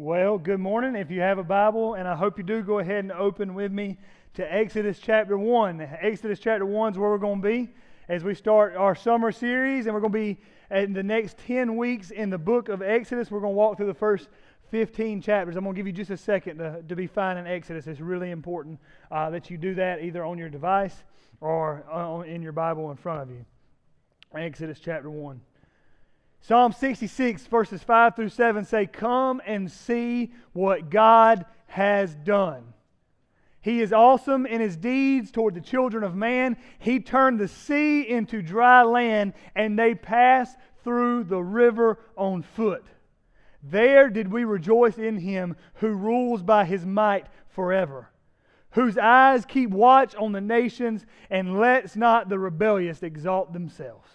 Well, good morning. If you have a Bible, and I hope you do, go ahead and open with me to Exodus chapter 1. Exodus chapter 1 is where we're going to be as we start our summer series, and we're going to be in the next 10 weeks in the book of Exodus. We're going to walk through the first 15 chapters. I'm going to give you just a second to, to be finding Exodus. It's really important uh, that you do that either on your device or uh, in your Bible in front of you. Exodus chapter 1. Psalm 66, verses 5 through 7 say, Come and see what God has done. He is awesome in his deeds toward the children of man. He turned the sea into dry land, and they passed through the river on foot. There did we rejoice in him who rules by his might forever, whose eyes keep watch on the nations, and lets not the rebellious exalt themselves.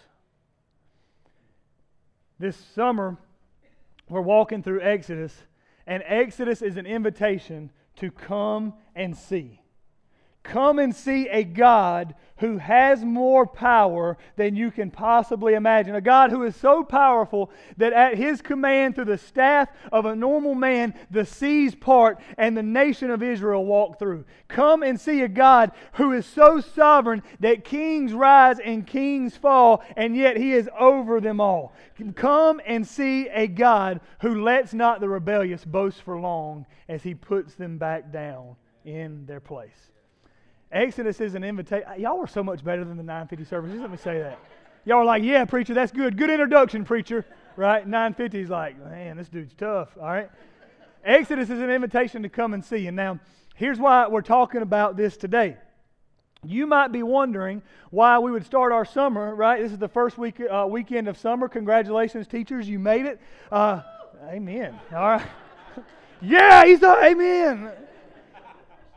This summer, we're walking through Exodus, and Exodus is an invitation to come and see. Come and see a God who has more power than you can possibly imagine. A God who is so powerful that at his command, through the staff of a normal man, the seas part and the nation of Israel walk through. Come and see a God who is so sovereign that kings rise and kings fall, and yet he is over them all. Come and see a God who lets not the rebellious boast for long as he puts them back down in their place. Exodus is an invitation. Y'all were so much better than the 950 services. Let me say that. Y'all are like, yeah, preacher, that's good. Good introduction, preacher. Right? 950 is like, man, this dude's tough. All right? Exodus is an invitation to come and see. And now, here's why we're talking about this today. You might be wondering why we would start our summer, right? This is the first week, uh, weekend of summer. Congratulations, teachers, you made it. Uh, amen. All right. yeah, he's a, amen.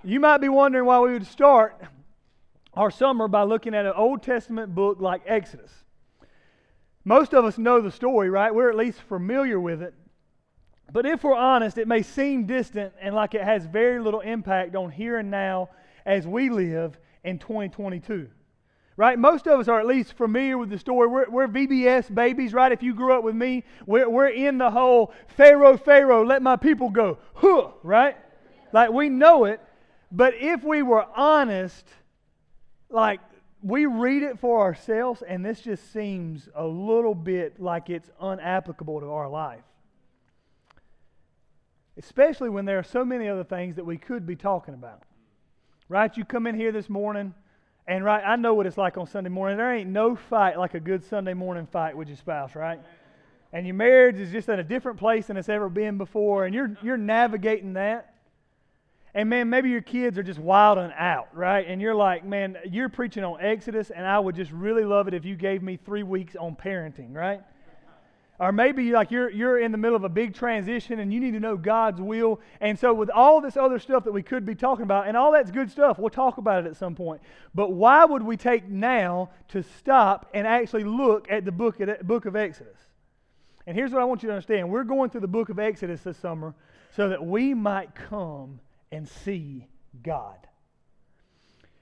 You might be wondering why we would start our summer by looking at an Old Testament book like Exodus. Most of us know the story, right? We're at least familiar with it. But if we're honest, it may seem distant and like it has very little impact on here and now as we live in 2022. Right? Most of us are at least familiar with the story. We're, we're VBS babies, right? If you grew up with me, we're, we're in the whole Pharaoh, Pharaoh, let my people go. Huh, right? Like we know it. But if we were honest, like we read it for ourselves, and this just seems a little bit like it's unapplicable to our life. Especially when there are so many other things that we could be talking about. Right? You come in here this morning, and right, I know what it's like on Sunday morning. There ain't no fight like a good Sunday morning fight with your spouse, right? And your marriage is just at a different place than it's ever been before, and you're, you're navigating that. And man, maybe your kids are just wild and out, right? And you're like, man, you're preaching on Exodus, and I would just really love it if you gave me three weeks on parenting, right? Or maybe like you're you're in the middle of a big transition and you need to know God's will. And so with all this other stuff that we could be talking about, and all that's good stuff, we'll talk about it at some point. But why would we take now to stop and actually look at the book of, book of Exodus? And here's what I want you to understand. We're going through the book of Exodus this summer so that we might come and see God.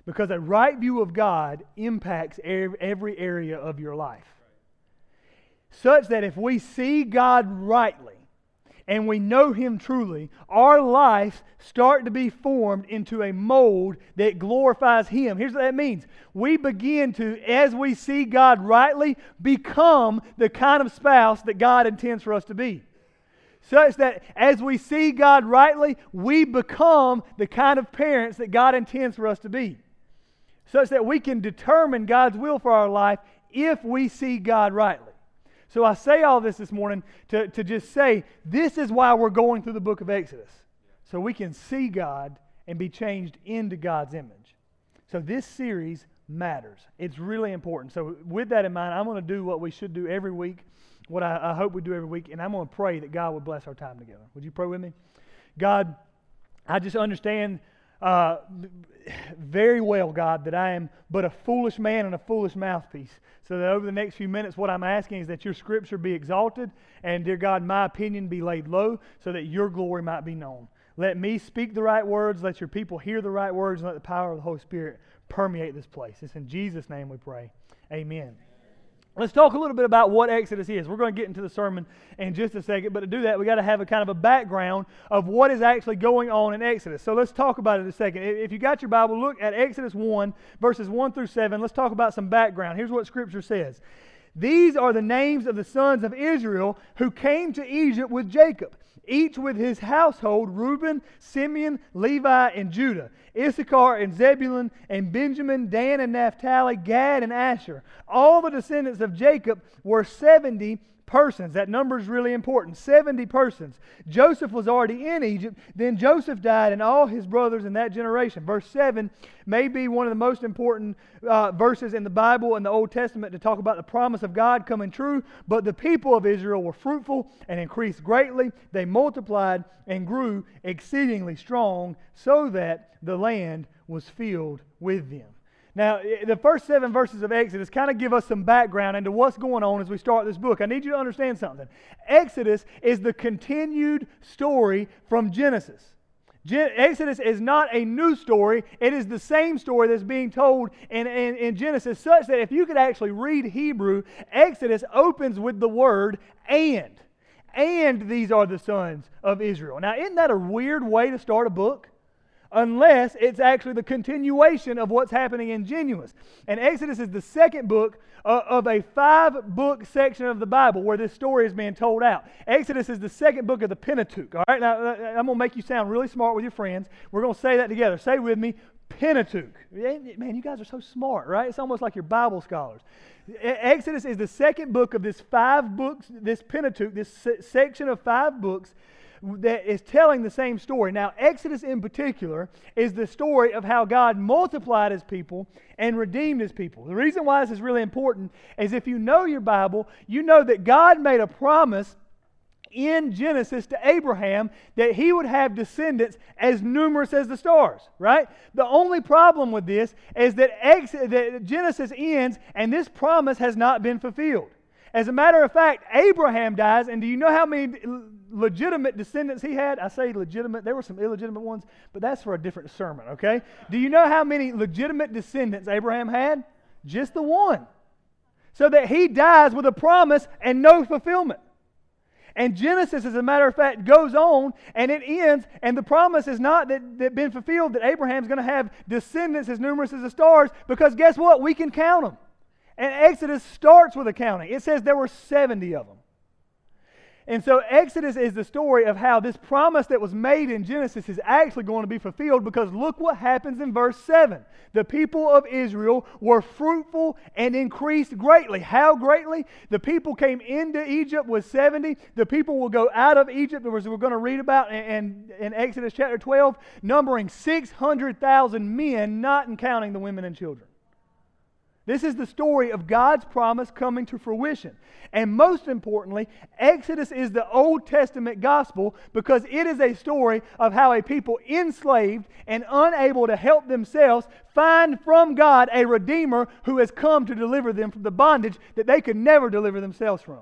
Because a right view of God impacts every area of your life. Such that if we see God rightly and we know Him truly, our lives start to be formed into a mold that glorifies Him. Here's what that means we begin to, as we see God rightly, become the kind of spouse that God intends for us to be such that as we see God rightly, we become the kind of parents that God intends for us to be. Such that we can determine God's will for our life if we see God rightly. So I say all this this morning to, to just say this is why we're going through the book of Exodus. So we can see God and be changed into God's image. So this series matters. It's really important. So, with that in mind, I'm going to do what we should do every week what I, I hope we do every week, and I'm going to pray that God would bless our time together. Would you pray with me? God, I just understand uh, very well, God, that I am but a foolish man and a foolish mouthpiece. So that over the next few minutes, what I'm asking is that your scripture be exalted, and dear God, my opinion be laid low, so that your glory might be known. Let me speak the right words, let your people hear the right words, and let the power of the Holy Spirit permeate this place. It's in Jesus' name we pray. Amen. Let's talk a little bit about what Exodus is. We're going to get into the sermon in just a second, but to do that, we got to have a kind of a background of what is actually going on in Exodus. So let's talk about it a second. If you got your Bible, look at Exodus 1, verses 1 through 7. Let's talk about some background. Here's what Scripture says These are the names of the sons of Israel who came to Egypt with Jacob each with his household Reuben, Simeon, Levi, and Judah, Issachar and Zebulun, and Benjamin, Dan and Naphtali, Gad and Asher. All the descendants of Jacob were 70 persons. That number is really important 70 persons. Joseph was already in Egypt. Then Joseph died, and all his brothers in that generation. Verse 7 may be one of the most important uh, verses in the Bible and the Old Testament to talk about the promise of God coming true. But the people of Israel were fruitful and increased greatly. They multiplied and grew exceedingly strong, so that the land was filled with them. Now, the first seven verses of Exodus kind of give us some background into what's going on as we start this book. I need you to understand something. Exodus is the continued story from Genesis. Exodus is not a new story. It is the same story that's being told in, in, in, Genesis, such that if you could actually read Hebrew, Exodus opens with the word and. And these are the sons of Israel. Now, isn't that a weird way to start a book? Unless it's actually the continuation of what's happening in Genesis. And Exodus is the second book uh, of a five book section of the Bible where this story is being told out. Exodus is the second book of the Pentateuch. All right, now uh, I'm going to make you sound really smart with your friends. We're going to say that together. Say with me Pentateuch. Man, you guys are so smart, right? It's almost like you're Bible scholars. Exodus is the second book of this five books, this Pentateuch, this section of five books that is telling the same story. Now, Exodus in particular is the story of how God multiplied his people and redeemed his people. The reason why this is really important is if you know your Bible, you know that God made a promise in Genesis to Abraham that he would have descendants as numerous as the stars, right? The only problem with this is that, Genesis ends and this promise has not been fulfilled. As a matter of fact, Abraham dies, and do you know how many legitimate descendants he had? I say legitimate, there were some illegitimate ones, but that's for a different sermon, okay? Do you know how many legitimate descendants Abraham had? Just the one. So that he dies with a promise and no fulfillment. And Genesis, as a matter of fact, goes on and it ends, and the promise is not that, that been fulfilled that Abraham's going to have descendants as numerous as the stars, because guess what? We can count them. And Exodus starts with a counting. It says there were 70 of them. And so Exodus is the story of how this promise that was made in Genesis is actually going to be fulfilled because look what happens in verse 7. The people of Israel were fruitful and increased greatly. How greatly? The people came into Egypt with 70. The people will go out of Egypt, as we're going to read about in, in, in Exodus chapter 12, numbering 600,000 men, not counting the women and children. This is the story of God's promise coming to fruition. And most importantly, Exodus is the Old Testament gospel because it is a story of how a people enslaved and unable to help themselves find from God a Redeemer who has come to deliver them from the bondage that they could never deliver themselves from.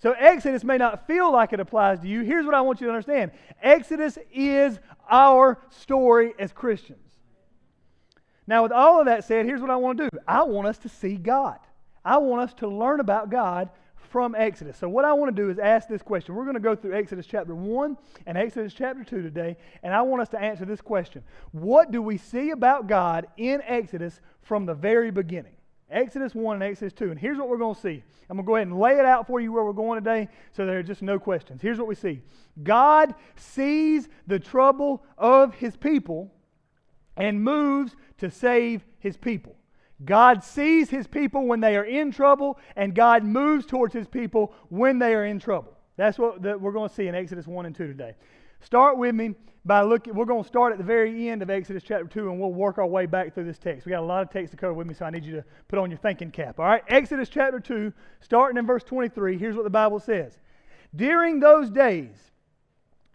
So, Exodus may not feel like it applies to you. Here's what I want you to understand Exodus is our story as Christians. Now, with all of that said, here's what I want to do I want us to see God. I want us to learn about God from Exodus. So, what I want to do is ask this question. We're going to go through Exodus chapter 1 and Exodus chapter 2 today, and I want us to answer this question What do we see about God in Exodus from the very beginning? Exodus 1 and Exodus 2. And here's what we're going to see. I'm going to go ahead and lay it out for you where we're going today so there are just no questions. Here's what we see God sees the trouble of his people and moves to save his people. God sees his people when they are in trouble, and God moves towards his people when they are in trouble. That's what we're going to see in Exodus 1 and 2 today. Start with me by looking, we're going to start at the very end of Exodus chapter 2, and we'll work our way back through this text. We got a lot of text to cover with me, so I need you to put on your thinking cap. All right, Exodus chapter 2, starting in verse 23, here's what the Bible says. During those days,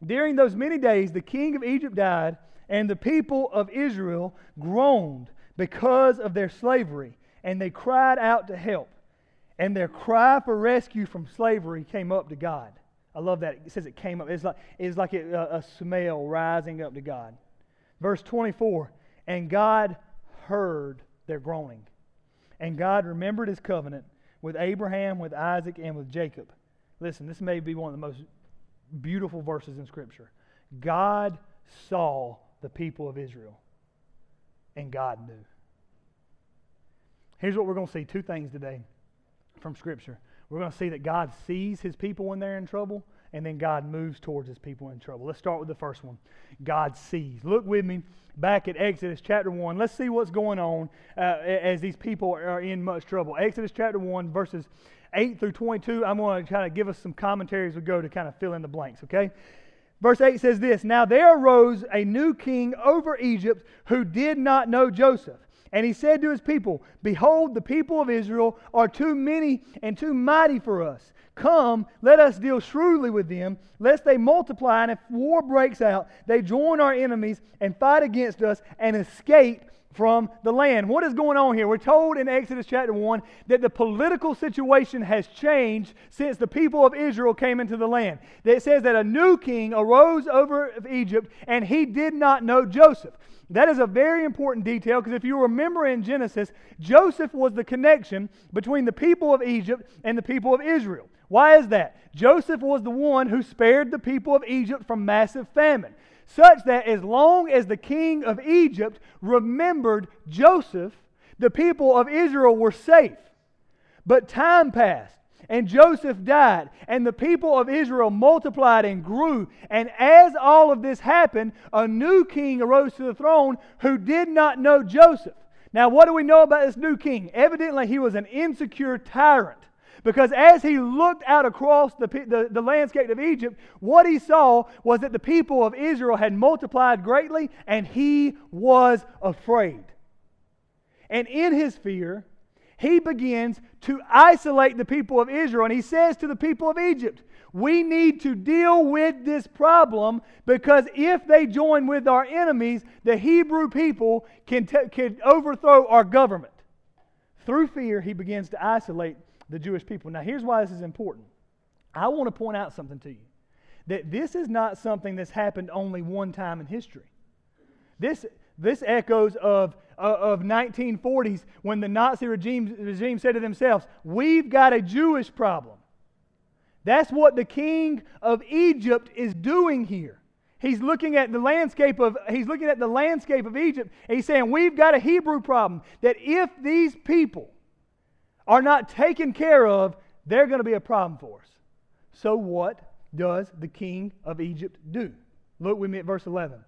during those many days, the king of Egypt died and the people of Israel groaned because of their slavery, and they cried out to help. And their cry for rescue from slavery came up to God. I love that. It says it came up. It's like, it's like a, uh, a smell rising up to God. Verse 24 And God heard their groaning. And God remembered his covenant with Abraham, with Isaac, and with Jacob. Listen, this may be one of the most beautiful verses in Scripture. God saw the people of Israel, and God knew. Here's what we're going to see two things today from Scripture. We're going to see that God sees his people when they're in trouble, and then God moves towards his people in trouble. Let's start with the first one God sees. Look with me back at Exodus chapter 1. Let's see what's going on uh, as these people are in much trouble. Exodus chapter 1, verses 8 through 22. I'm going to kind of give us some commentaries as we go to kind of fill in the blanks, okay? Verse 8 says this Now there arose a new king over Egypt who did not know Joseph. And he said to his people, Behold, the people of Israel are too many and too mighty for us. Come, let us deal shrewdly with them, lest they multiply, and if war breaks out, they join our enemies and fight against us and escape from the land. What is going on here? We're told in Exodus chapter 1 that the political situation has changed since the people of Israel came into the land. It says that a new king arose over Egypt and he did not know Joseph. That is a very important detail because if you remember in Genesis, Joseph was the connection between the people of Egypt and the people of Israel. Why is that? Joseph was the one who spared the people of Egypt from massive famine such that as long as the king of Egypt remembered Joseph, the people of Israel were safe. But time passed, and Joseph died, and the people of Israel multiplied and grew. And as all of this happened, a new king arose to the throne who did not know Joseph. Now, what do we know about this new king? Evidently, he was an insecure tyrant. Because as he looked out across the, the, the, landscape of Egypt, what he saw was that the people of Israel had multiplied greatly, and he was afraid. And in his fear, he begins to isolate the people of Israel. And he says to the people of Egypt, We need to deal with this problem because if they join with our enemies, the Hebrew people can, t- can overthrow our government. Through fear, he begins to isolate the Jewish people. Now, here's why this is important. I want to point out something to you that this is not something that's happened only one time in history. This, this echoes of, of 1940s when the Nazi regime, regime said to themselves, We've got a Jewish problem. That's what the king of Egypt is doing here. He's looking at the landscape of he's looking at the landscape of Egypt. And he's saying we've got a Hebrew problem that if these people are not taken care of, they're going to be a problem for us. So, what does the king of Egypt do? Look with me at verse 11.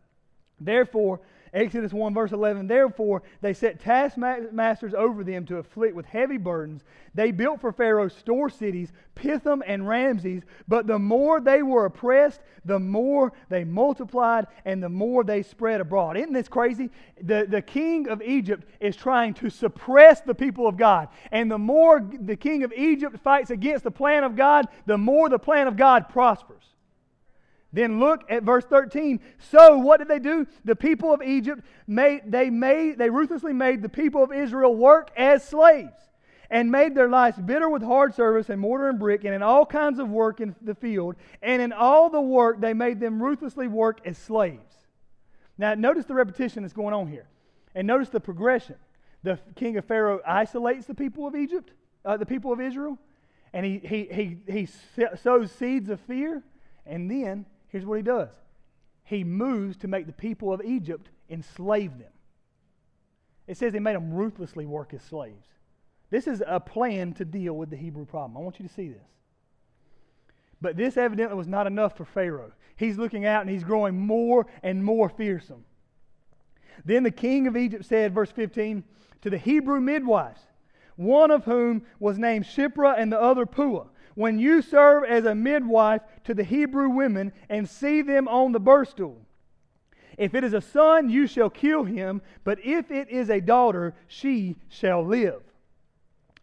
Therefore, Exodus 1, verse 11 Therefore, they set taskmasters over them to afflict with heavy burdens. They built for Pharaoh store cities, Pithom and Ramses. But the more they were oppressed, the more they multiplied and the more they spread abroad. Isn't this crazy? The, the king of Egypt is trying to suppress the people of God. And the more the king of Egypt fights against the plan of God, the more the plan of God prospers. Then look at verse 13. So what did they do? The people of Egypt made they made they ruthlessly made the people of Israel work as slaves and made their lives bitter with hard service and mortar and brick and in all kinds of work in the field and in all the work they made them ruthlessly work as slaves. Now notice the repetition that's going on here. And notice the progression. The king of Pharaoh isolates the people of Egypt, uh, the people of Israel, and he, he, he, he sows seeds of fear, and then Here's what he does he moves to make the people of Egypt enslave them. It says he made them ruthlessly work as slaves. This is a plan to deal with the Hebrew problem. I want you to see this. But this evidently was not enough for Pharaoh. He's looking out and he's growing more and more fearsome. Then the king of Egypt said, verse 15, to the Hebrew midwives, one of whom was named Shiphrah and the other Puah when you serve as a midwife to the Hebrew women and see them on the birth stool. If it is a son, you shall kill him, but if it is a daughter, she shall live.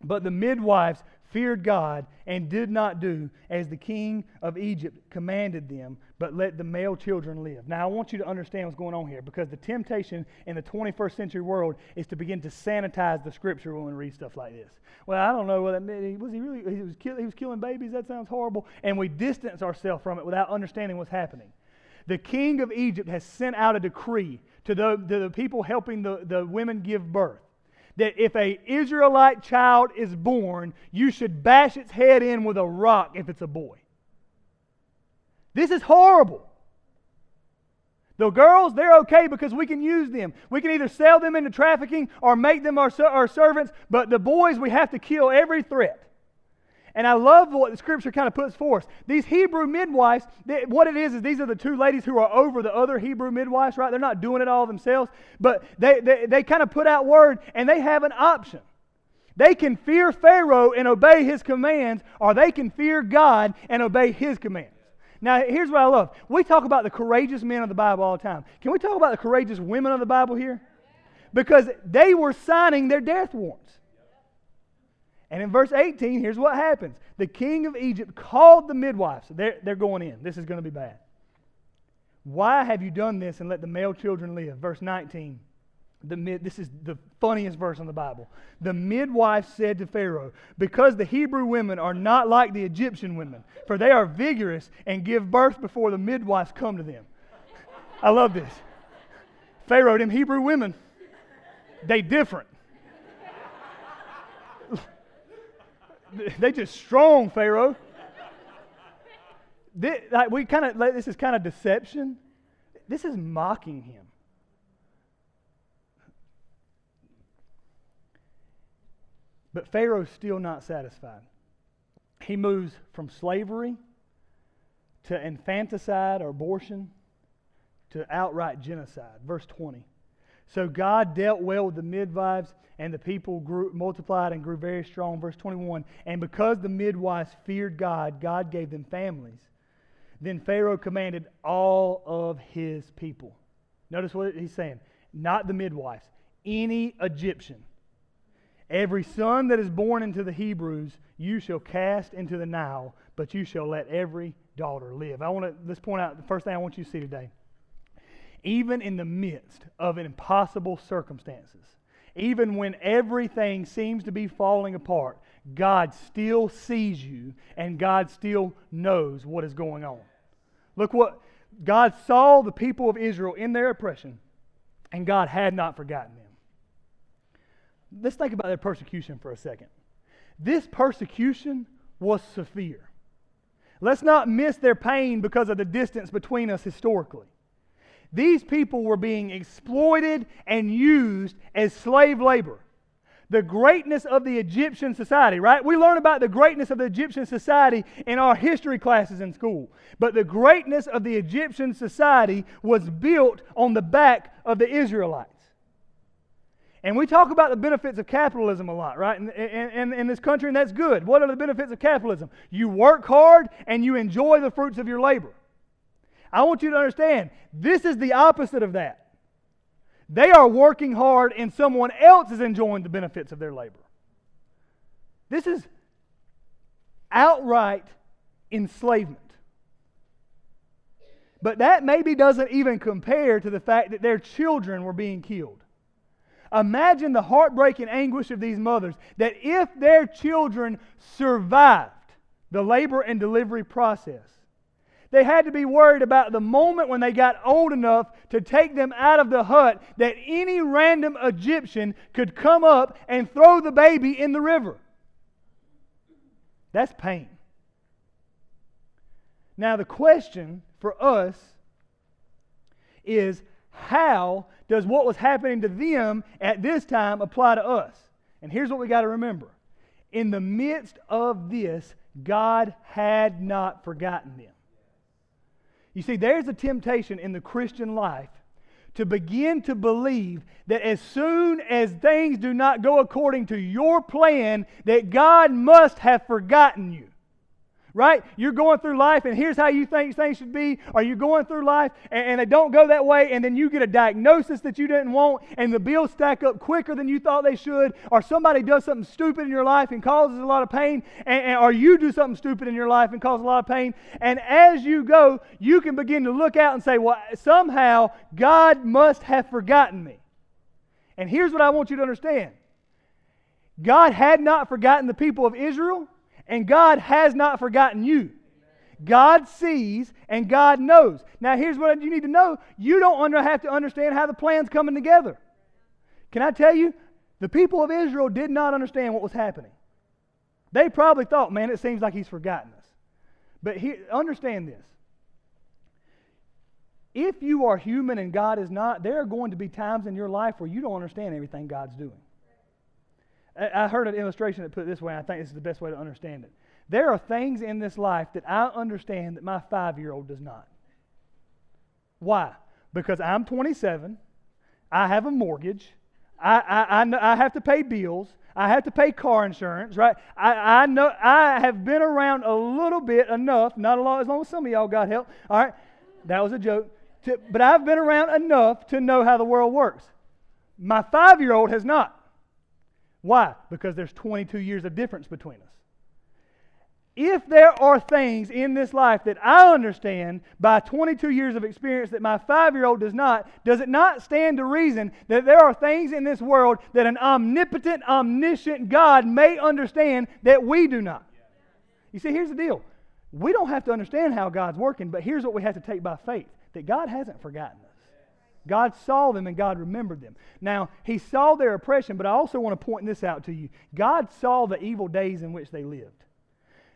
But the midwives feared God and did not do as the king of Egypt commanded them, but let the male children live. Now, I want you to understand what's going on here because the temptation in the 21st century world is to begin to sanitize the scripture when we read stuff like this. Well, I don't know what that meant. Was he really, he was, kill, he was killing babies? That sounds horrible. And we distance ourselves from it without understanding what's happening. The king of Egypt has sent out a decree to the, to the people helping the, the women give birth that if a Israelite child is born, you should bash its head in with a rock if it's a boy. This is horrible. The girls, they're okay because we can use them. We can either sell them into trafficking or make them our, our servants, but the boys, we have to kill every threat. And I love what the scripture kind of puts forth. These Hebrew midwives, they, what it is, is these are the two ladies who are over the other Hebrew midwives, right? They're not doing it all themselves, but they, they, they kind of put out word and they have an option. They can fear Pharaoh and obey his commands, or they can fear God and obey his commands. Now, here's what I love. We talk about the courageous men of the Bible all the time. Can we talk about the courageous women of the Bible here? Because they were signing their death warrants. And in verse 18, here's what happens the king of Egypt called the midwives. They're, they're going in. This is going to be bad. Why have you done this and let the male children live? Verse 19. The mid, this is the funniest verse in the Bible. The midwife said to Pharaoh, Because the Hebrew women are not like the Egyptian women, for they are vigorous and give birth before the midwives come to them. I love this. Pharaoh, them Hebrew women, they different. they just strong, Pharaoh. This, like we kind of this is kind of deception. This is mocking him. But Pharaoh's still not satisfied. He moves from slavery to infanticide or abortion to outright genocide. Verse 20. So God dealt well with the midwives, and the people grew, multiplied and grew very strong. Verse 21. And because the midwives feared God, God gave them families. Then Pharaoh commanded all of his people. Notice what he's saying. Not the midwives, any Egyptian Every son that is born into the Hebrews, you shall cast into the Nile, but you shall let every daughter live. I want to let's point out the first thing I want you to see today. Even in the midst of impossible circumstances, even when everything seems to be falling apart, God still sees you and God still knows what is going on. Look what God saw the people of Israel in their oppression, and God had not forgotten them let's think about their persecution for a second. This persecution was severe. Let's not miss their pain because of the distance between us historically. These people were being exploited and used as slave labor. The greatness of the Egyptian society, right? We learn about the greatness of the Egyptian society in our history classes in school. But the greatness of the Egyptian society was built on the back of the Israelites. And we talk about the benefits of capitalism a lot, right? In, in, in, this country, and that's good. What are the benefits of capitalism? You work hard and you enjoy the fruits of your labor. I want you to understand this is the opposite of that. They are working hard and someone else is enjoying the benefits of their labor. This is outright enslavement. But that maybe doesn't even compare to the fact that their children were being killed. Imagine the heartbreak and anguish of these mothers that if their children survived the labor and delivery process, they had to be worried about the moment when they got old enough to take them out of the hut that any random Egyptian could come up and throw the baby in the river. That's pain. Now, the question for us is how does what was happening to them at this time apply to us? And here's what we got to remember in the midst of this, God had not forgotten them. You see, there's a temptation in the Christian life to begin to believe that as soon as things do not go according to your plan, that God must have forgotten you right? You're going through life, and here's how you think things should be. Are you going through life, and, and, they don't go that way, and then you get a diagnosis that you didn't want, and the bills stack up quicker than you thought they should, or somebody does something stupid in your life and causes a lot of pain, and, and, or you do something stupid in your life and cause a lot of pain, and as you go, you can begin to look out and say, well, somehow God must have forgotten me. And here's what I want you to understand God had not forgotten the people of Israel. And God has not forgotten you. God sees and God knows. Now, here's what you need to know you don't have to understand how the plan's coming together. Can I tell you? The people of Israel did not understand what was happening. They probably thought, man, it seems like he's forgotten us. But he, understand this. If you are human and God is not, there are going to be times in your life where you don't understand everything God's doing. I heard an illustration that put it this way, and I think this is the best way to understand it. There are things in this life that I understand that my five year old does not. Why? Because I'm 27, I have a mortgage, I, I, I, I have to pay bills, I have to pay car insurance, right? I, I know I have been around a little bit enough, not a lot, as long as some of y'all got help. All right, that was a joke. To, but I've been around enough to know how the world works. My five year old has not. Why? Because there's 22 years of difference between us. If there are things in this life that I understand by 22 years of experience that my five year old does not, does it not stand to reason that there are things in this world that an omnipotent, omniscient God may understand that we do not? You see, here's the deal. We don't have to understand how God's working, but here's what we have to take by faith that God hasn't forgotten us. God saw them and God remembered them. Now, He saw their oppression, but I also want to point this out to you. God saw the evil days in which they lived.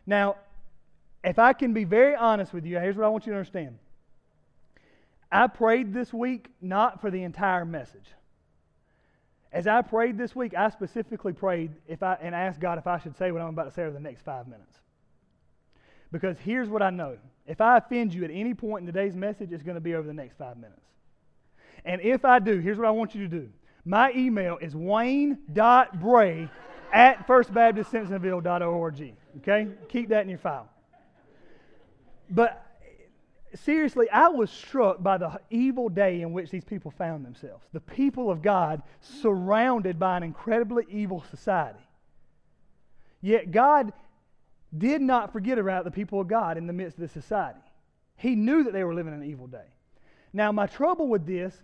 Now, if I can be very honest with you, here's what I want you to understand. I prayed this week not for the entire message. As I prayed this week, I specifically prayed if I, and asked God if I should say what I'm about to say over the next five minutes. Because here's what I know if I offend you at any point in today's message, it's going to be over the next five minutes. And if I do, here's what I want you to do. My email is wayne.bray at firstbaptistsimpsonville.org. Okay? Keep that in your file. But seriously, I was struck by the evil day in which these people found themselves. The people of God surrounded by an incredibly evil society. Yet God did not forget about the people of God in the midst of this society. He knew that they were living in an evil day. Now, my trouble with this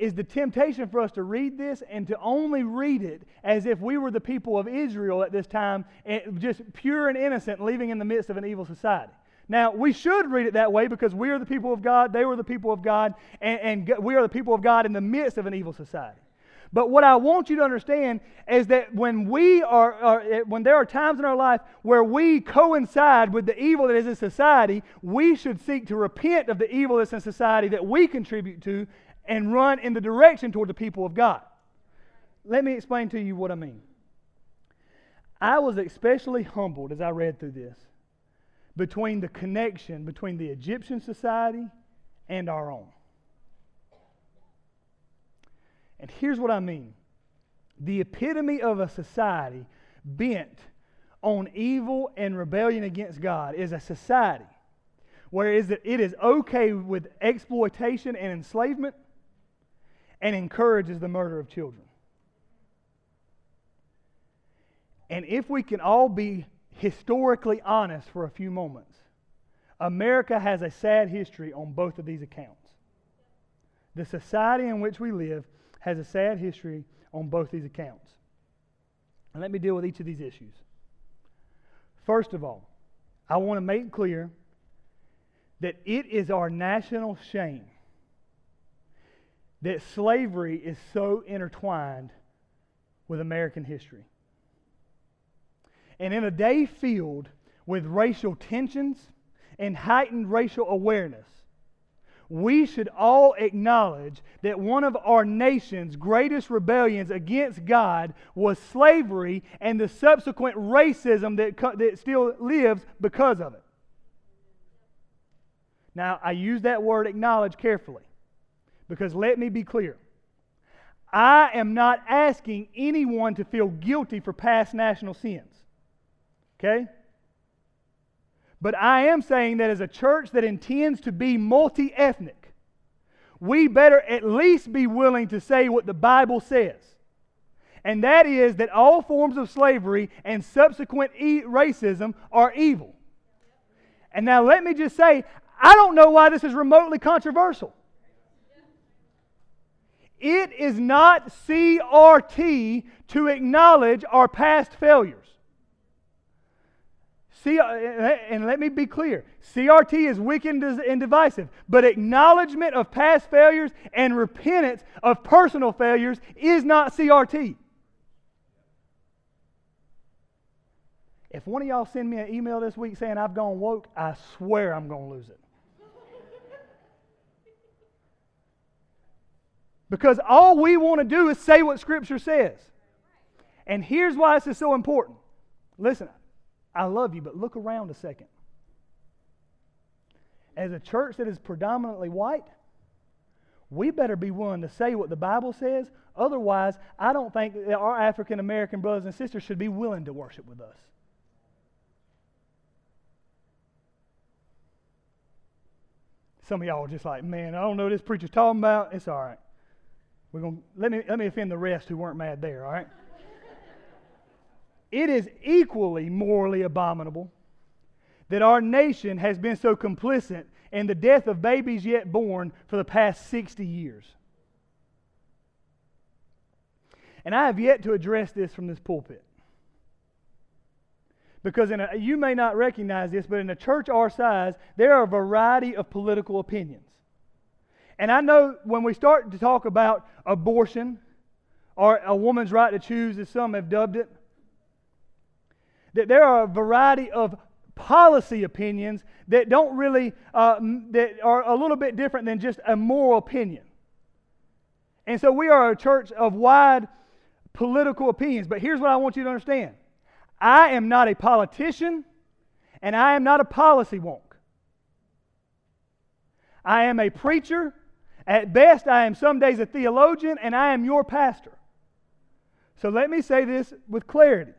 is the temptation for us to read this and to only read it as if we were the people of Israel at this time, eh, just pure and innocent, living in the midst of an evil society. Now, we should read it that way because we are the people of God, they were the people of God, and, and we are the people of God in the midst of an evil society. But what I want you to understand is that when we are, are, eh, when there are times in our life where we coincide with the evil that is in society, we should seek to repent of the evil that's in society that we contribute to and run in the direction toward the people of God. Let me explain to you what I mean. I was especially humbled as I read through this between the connection between the Egyptian society and our own. And here's what I mean the epitome of a society bent on evil and rebellion against God is a society where it is okay with exploitation and enslavement and encourages the murder of children. And if we can all be historically honest for a few moments, America has a sad history on both of these accounts. The society in which we live has a sad history on both these accounts. And let me deal with each of these issues. First of all, I want to make clear that it is our national shame that slavery is so intertwined with American history. And in a day filled with racial tensions and heightened racial awareness, we should all acknowledge that one of our nation's greatest rebellions against God was slavery and the subsequent racism that, that still lives because of it. Now, I use that word acknowledge carefully. Because let me be clear I am not asking anyone to feel guilty for past national sins. Okay? But I am saying that as a church that intends to be multi ethnic, we better at least be willing to say what the Bible says. And that is that all forms of slavery and subsequent e- racism are evil. And now let me just say, I don't know why this is remotely controversial. It is not CRT to acknowledge our past failures. See, uh, and let me be clear CRT is wicked and divisive, but acknowledgement of past failures and repentance of personal failures is not CRT. If one of y'all send me an email this week saying I've gone woke, I swear I'm going to lose it. Because all we want to do is say what Scripture says. And here's why this is so important. Listen, I love you, but look around a second. As a church that is predominantly white, we better be willing to say what the Bible says. Otherwise, I don't think our African American brothers and sisters should be willing to worship with us. Some of y'all are just like, man, I don't know what this preacher's talking about. It's all right. We're gonna let me let me offend the rest who weren't mad there, all right? it is equally morally abominable that our nation has been so complicit in the death of babies yet born for the past 60 years. And I have yet to address this from this pulpit. Because a, you may not recognize this, but in a church our size, there are a variety of political opinions. And I know when we start to talk about abortion or a woman's right to choose, as some have dubbed it, that there are a variety of policy opinions that don't really, uh, that are a little bit different than just a moral opinion. And so we are a church of wide political opinions. But here's what I want you to understand I am not a politician, and I am not a policy wonk. I am a preacher. At best, I am some days a theologian, and I am your pastor. So let me say this with clarity.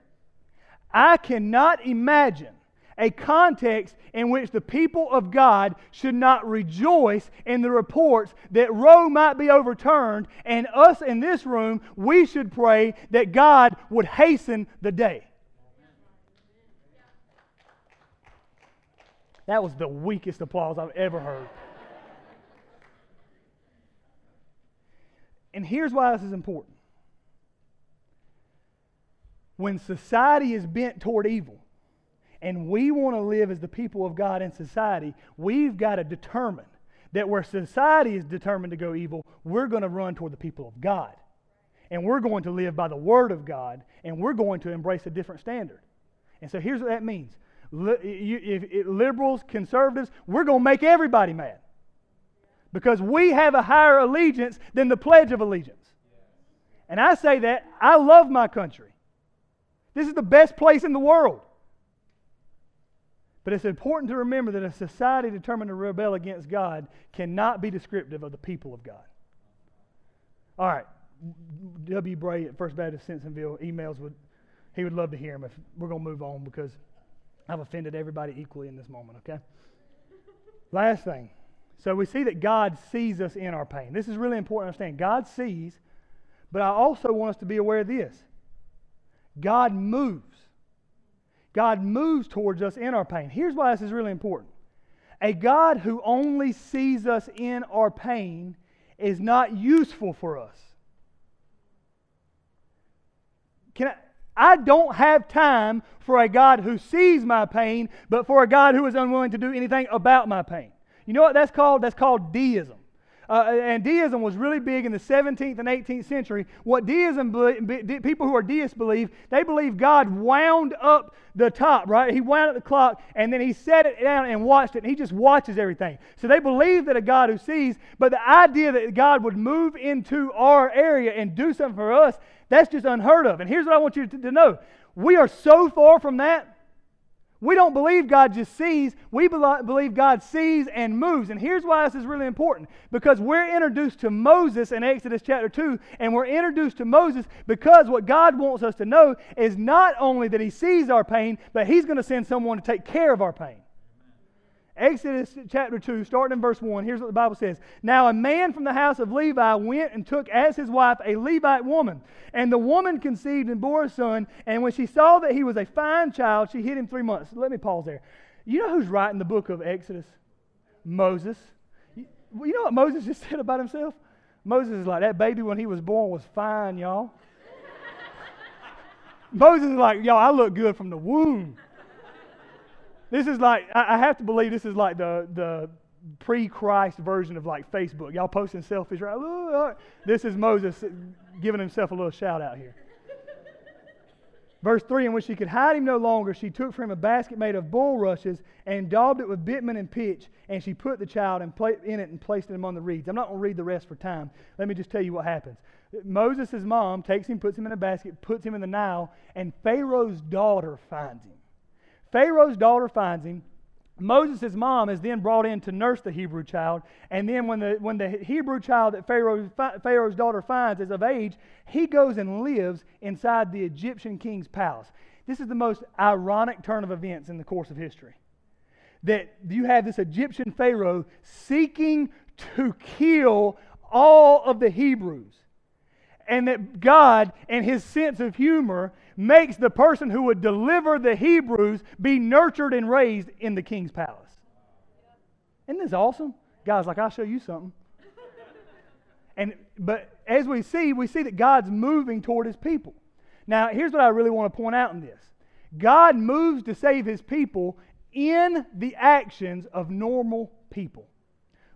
I cannot imagine a context in which the people of God should not rejoice in the reports that Roe might be overturned, and us in this room, we should pray that God would hasten the day. That was the weakest applause I've ever heard. And here's why this is important. When society is bent toward evil, and we want to live as the people of God in society, we've got to determine that where society is determined to go evil, we're going to run toward the people of God. And we're going to live by the Word of God, and we're going to embrace a different standard. And so here's what that means liberals, conservatives, we're going to make everybody mad. Because we have a higher allegiance than the Pledge of Allegiance. And I say that I love my country. This is the best place in the world. But it's important to remember that a society determined to rebel against God cannot be descriptive of the people of God. All right. W. Bray at First Baptist Simpsonville emails would he would love to hear him if we're going to move on because I've offended everybody equally in this moment, okay? Last thing. So we see that God sees us in our pain. This is really important to understand. God sees, but I also want us to be aware of this. God moves. God moves towards us in our pain. Here's why this is really important. A God who only sees us in our pain is not useful for us. Can I, I don't have time for a God who sees my pain, but for a God who is unwilling to do anything about my pain. You know what that's called? That's called deism. Uh, and deism was really big in the 17th and 18th century. What deism, people who are deists believe, they believe God wound up the top, right? He wound up the clock and then he set it down and watched it, and he just watches everything. So they believe that a God who sees, but the idea that God would move into our area and do something for us, that's just unheard of. And here's what I want you to, to know we are so far from that we don't believe God just sees, we believe God sees and moves. And here's why this is really important because we're introduced to Moses in Exodus chapter 2, and we're introduced to Moses because what God wants us to know is not only that He sees our pain, but He's going to send someone to take care of our pain. Exodus chapter 2, starting in verse 1, here's what the Bible says. Now, a man from the house of Levi went and took as his wife a Levite woman. And the woman conceived and bore a son. And when she saw that he was a fine child, she hid him three months. Let me pause there. You know who's writing the book of Exodus? Moses. You know what Moses just said about himself? Moses is like, that baby when he was born was fine, y'all. Moses is like, y'all, I look good from the womb. This is like, I have to believe this is like the, the pre Christ version of like Facebook. Y'all posting selfies, right? Uh, this is Moses giving himself a little shout out here. Verse 3 And when she could hide him no longer, she took for him a basket made of bulrushes and daubed it with bitumen and pitch, and she put the child in, in it and placed it among the reeds. I'm not going to read the rest for time. Let me just tell you what happens. Moses' mom takes him, puts him in a basket, puts him in the Nile, and Pharaoh's daughter finds him. Pharaoh's daughter finds him. Moses' mom is then brought in to nurse the Hebrew child. And then, when the, when the Hebrew child that Pharaoh, Pharaoh's daughter finds is of age, he goes and lives inside the Egyptian king's palace. This is the most ironic turn of events in the course of history. That you have this Egyptian Pharaoh seeking to kill all of the Hebrews and that God, and his sense of humor, makes the person who would deliver the Hebrews be nurtured and raised in the king's palace. Isn't this awesome? God's like, I'll show you something. and but as we see, we see that God's moving toward his people. Now, here's what I really want to point out in this. God moves to save his people in the actions of normal people.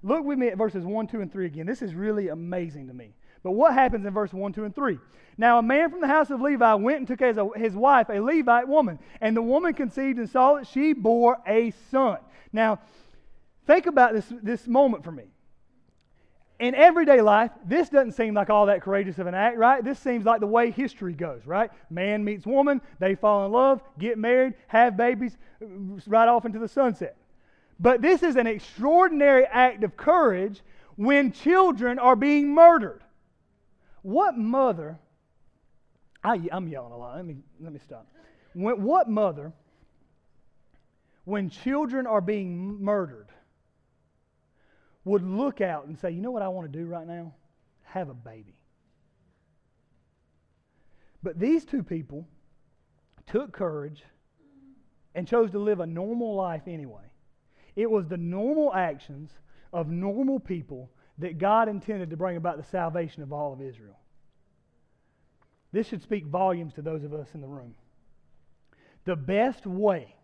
Look with me at verses 1, 2, and 3 again. This is really amazing to me. But what happens in verse 1, 2, and 3? Now, a man from the house of Levi went and took as a, his wife a Levite woman, and the woman conceived and saw that she bore a son. Now, think about this, this moment for me. In everyday life, this doesn't seem like all that courageous of an act, right? This seems like the way history goes, right? Man meets woman, they fall in love, get married, have babies, right off into the sunset. But this is an extraordinary act of courage when children are being murdered. What mother, I, am yelling a lot. Let me, let me stop. When, what mother, when children are being murdered, would look out and say, You know what I want to do right now? Have a baby. But these two people took courage and chose to live a normal life anyway. It was the normal actions of normal people that God intended to bring about the salvation of all of Israel. This should speak volumes to those of us in the room. The best way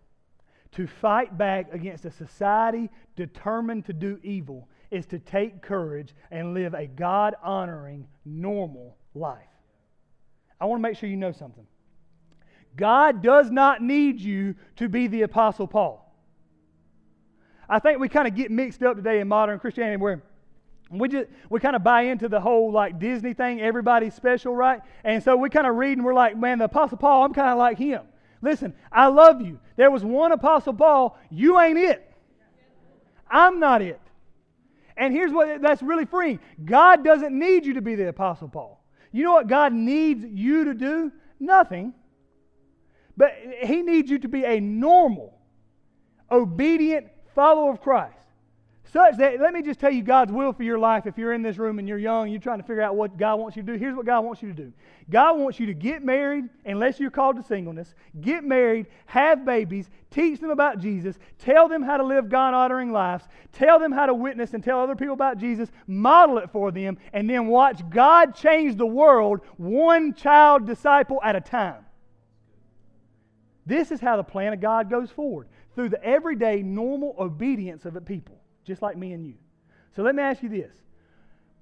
to fight back against a society determined to do evil is to take courage and live a God honoring, normal life. I want to make sure you know something. God does not need you to be the Apostle Paul. I think we kind of get mixed up today in modern Christianity where we just we kind of buy into the whole like Disney thing, everybody's special, right? And so we kind of read and we're like, man, the Apostle Paul, I'm kind of like him. Listen, I love you. There was one Apostle Paul, you ain't it. I'm not it. And here's what that's really freeing. God doesn't need you to be the Apostle Paul. You know what God needs you to do? Nothing. But He needs you to be a normal, obedient follower of Christ. Such that, let me just tell you God's will for your life. If you're in this room and you're young, you're trying to figure out what God wants you to do, here's what God wants you to do. God wants you to get married, unless you're called to singleness, get married, have babies, teach them about Jesus, tell them how to live God honoring lives, tell them how to witness and tell other people about Jesus, model it for them, and then watch God change the world one child disciple at a time. This is how the plan of God goes forward through the everyday, normal obedience of a people just like me and you. So let me ask you this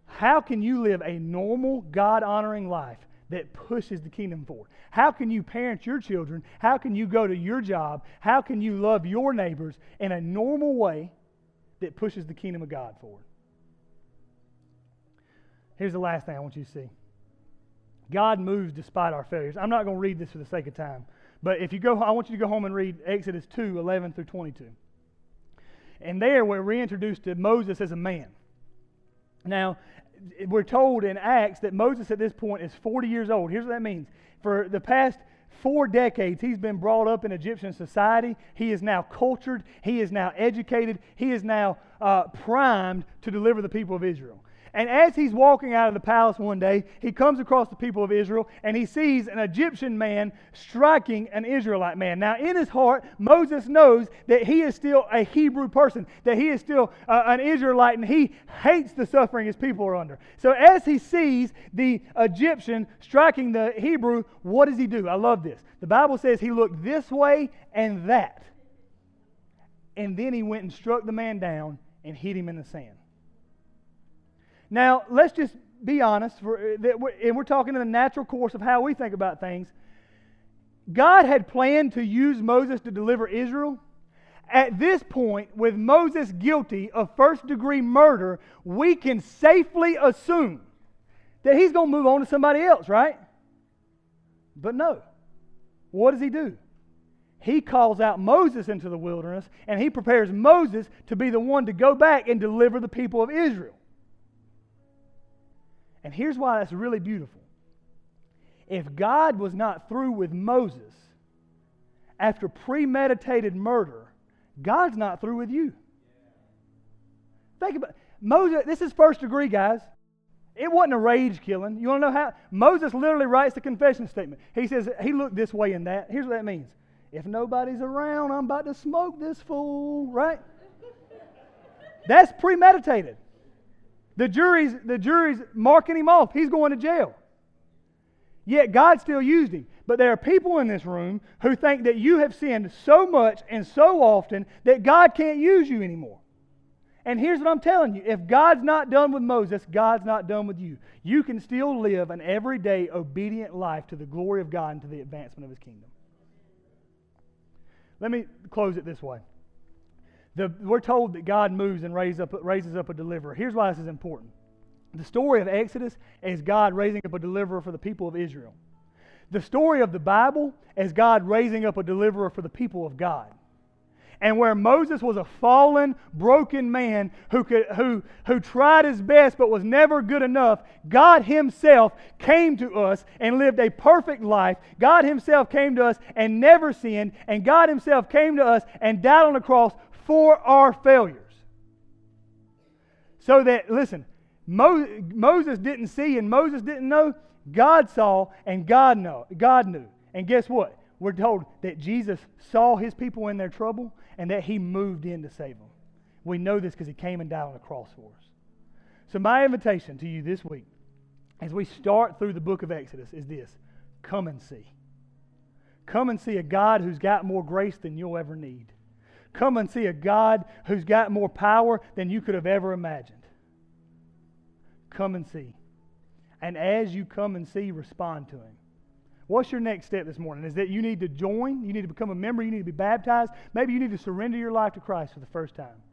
How can you live a normal, God honoring life that pushes the kingdom forward? How can you parent your children? How can you go to your job? How can you love your neighbors in a normal way that pushes the kingdom of God forward? Here's the last thing I want you to see God moves despite our failures. I'm not going to read this for the sake of time, but if you go, I want you to go home and read Exodus 2 11 through 22. And there we're reintroduced to Moses as a man. Now, we're told in Acts that Moses at this point is 40 years old. Here's what that means. For the past four decades, he's been brought up in Egyptian society. He is now cultured. He is now educated. He is now uh, primed to deliver the people of Israel. And as he's walking out of the palace one day, he comes across the people of Israel and he sees an Egyptian man striking an Israelite man. Now, in his heart, Moses knows that he is still a Hebrew person, that he is still uh, an Israelite, and he hates the suffering his people are under. So, as he sees the Egyptian striking the Hebrew, what does he do? I love this. The Bible says he looked this way and that. And then he went and struck the man down and hit him in the sand. Now, let's just be honest, for, uh, and we're talking in the natural course of how we think about things. God had planned to use Moses to deliver Israel. At this point, with Moses guilty of first degree murder, we can safely assume that he's going to move on to somebody else, right? But no. What does he do? He calls out Moses into the wilderness and he prepares Moses to be the one to go back and deliver the people of Israel. And here's why that's really beautiful. If God was not through with Moses after premeditated murder, God's not through with you. Think about Moses, this is first degree, guys. It wasn't a rage killing. You want to know how? Moses literally writes the confession statement. He says, he looked this way and that. Here's what that means. If nobody's around, I'm about to smoke this fool, right? That's premeditated. The jury's, the jury's marking him off. He's going to jail. Yet God still used him. But there are people in this room who think that you have sinned so much and so often that God can't use you anymore. And here's what I'm telling you if God's not done with Moses, God's not done with you. You can still live an everyday obedient life to the glory of God and to the advancement of His kingdom. Let me close it this way. The, we're told that God moves and raises up, raises up a deliverer. Here's why this is important. The story of Exodus is God raising up a deliverer for the people of Israel. The story of the Bible is God raising up a deliverer for the people of God and where Moses was a fallen, broken man who, could, who, who tried his best but was never good enough, God Himself came to us and lived a perfect life. God Himself came to us and never sinned, and God Himself came to us and died on the cross for our failures. So that, listen, Mo- Moses didn't see and Moses didn't know. God saw and God know. God knew. And guess what? We're told that Jesus saw his people in their trouble and that he moved in to save them. We know this because he came and died on the cross for us. So, my invitation to you this week, as we start through the book of Exodus, is this come and see. Come and see a God who's got more grace than you'll ever need. Come and see a God who's got more power than you could have ever imagined. Come and see. And as you come and see, respond to Him. What's your next step this morning? Is that you need to join? You need to become a member? You need to be baptized? Maybe you need to surrender your life to Christ for the first time.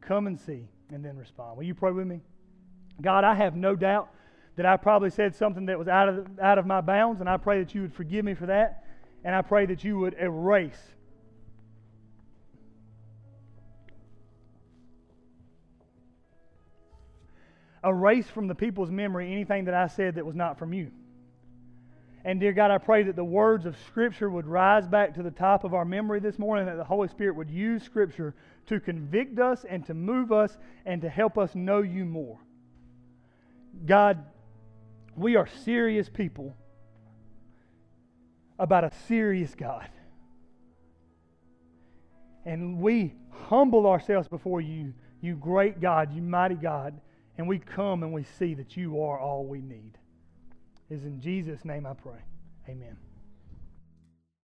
Come and see and then respond. Will you pray with me? God, I have no doubt that I probably said something that was out of, out of my bounds, and I pray that you would forgive me for that, and I pray that you would erase erase from the people's memory anything that I said that was not from you. And dear God, I pray that the words of Scripture would rise back to the top of our memory this morning, that the Holy Spirit would use Scripture to convict us and to move us and to help us know you more. God, we are serious people about a serious God. And we humble ourselves before you, you great God, you mighty God, and we come and we see that you are all we need is in Jesus' name I pray. Amen.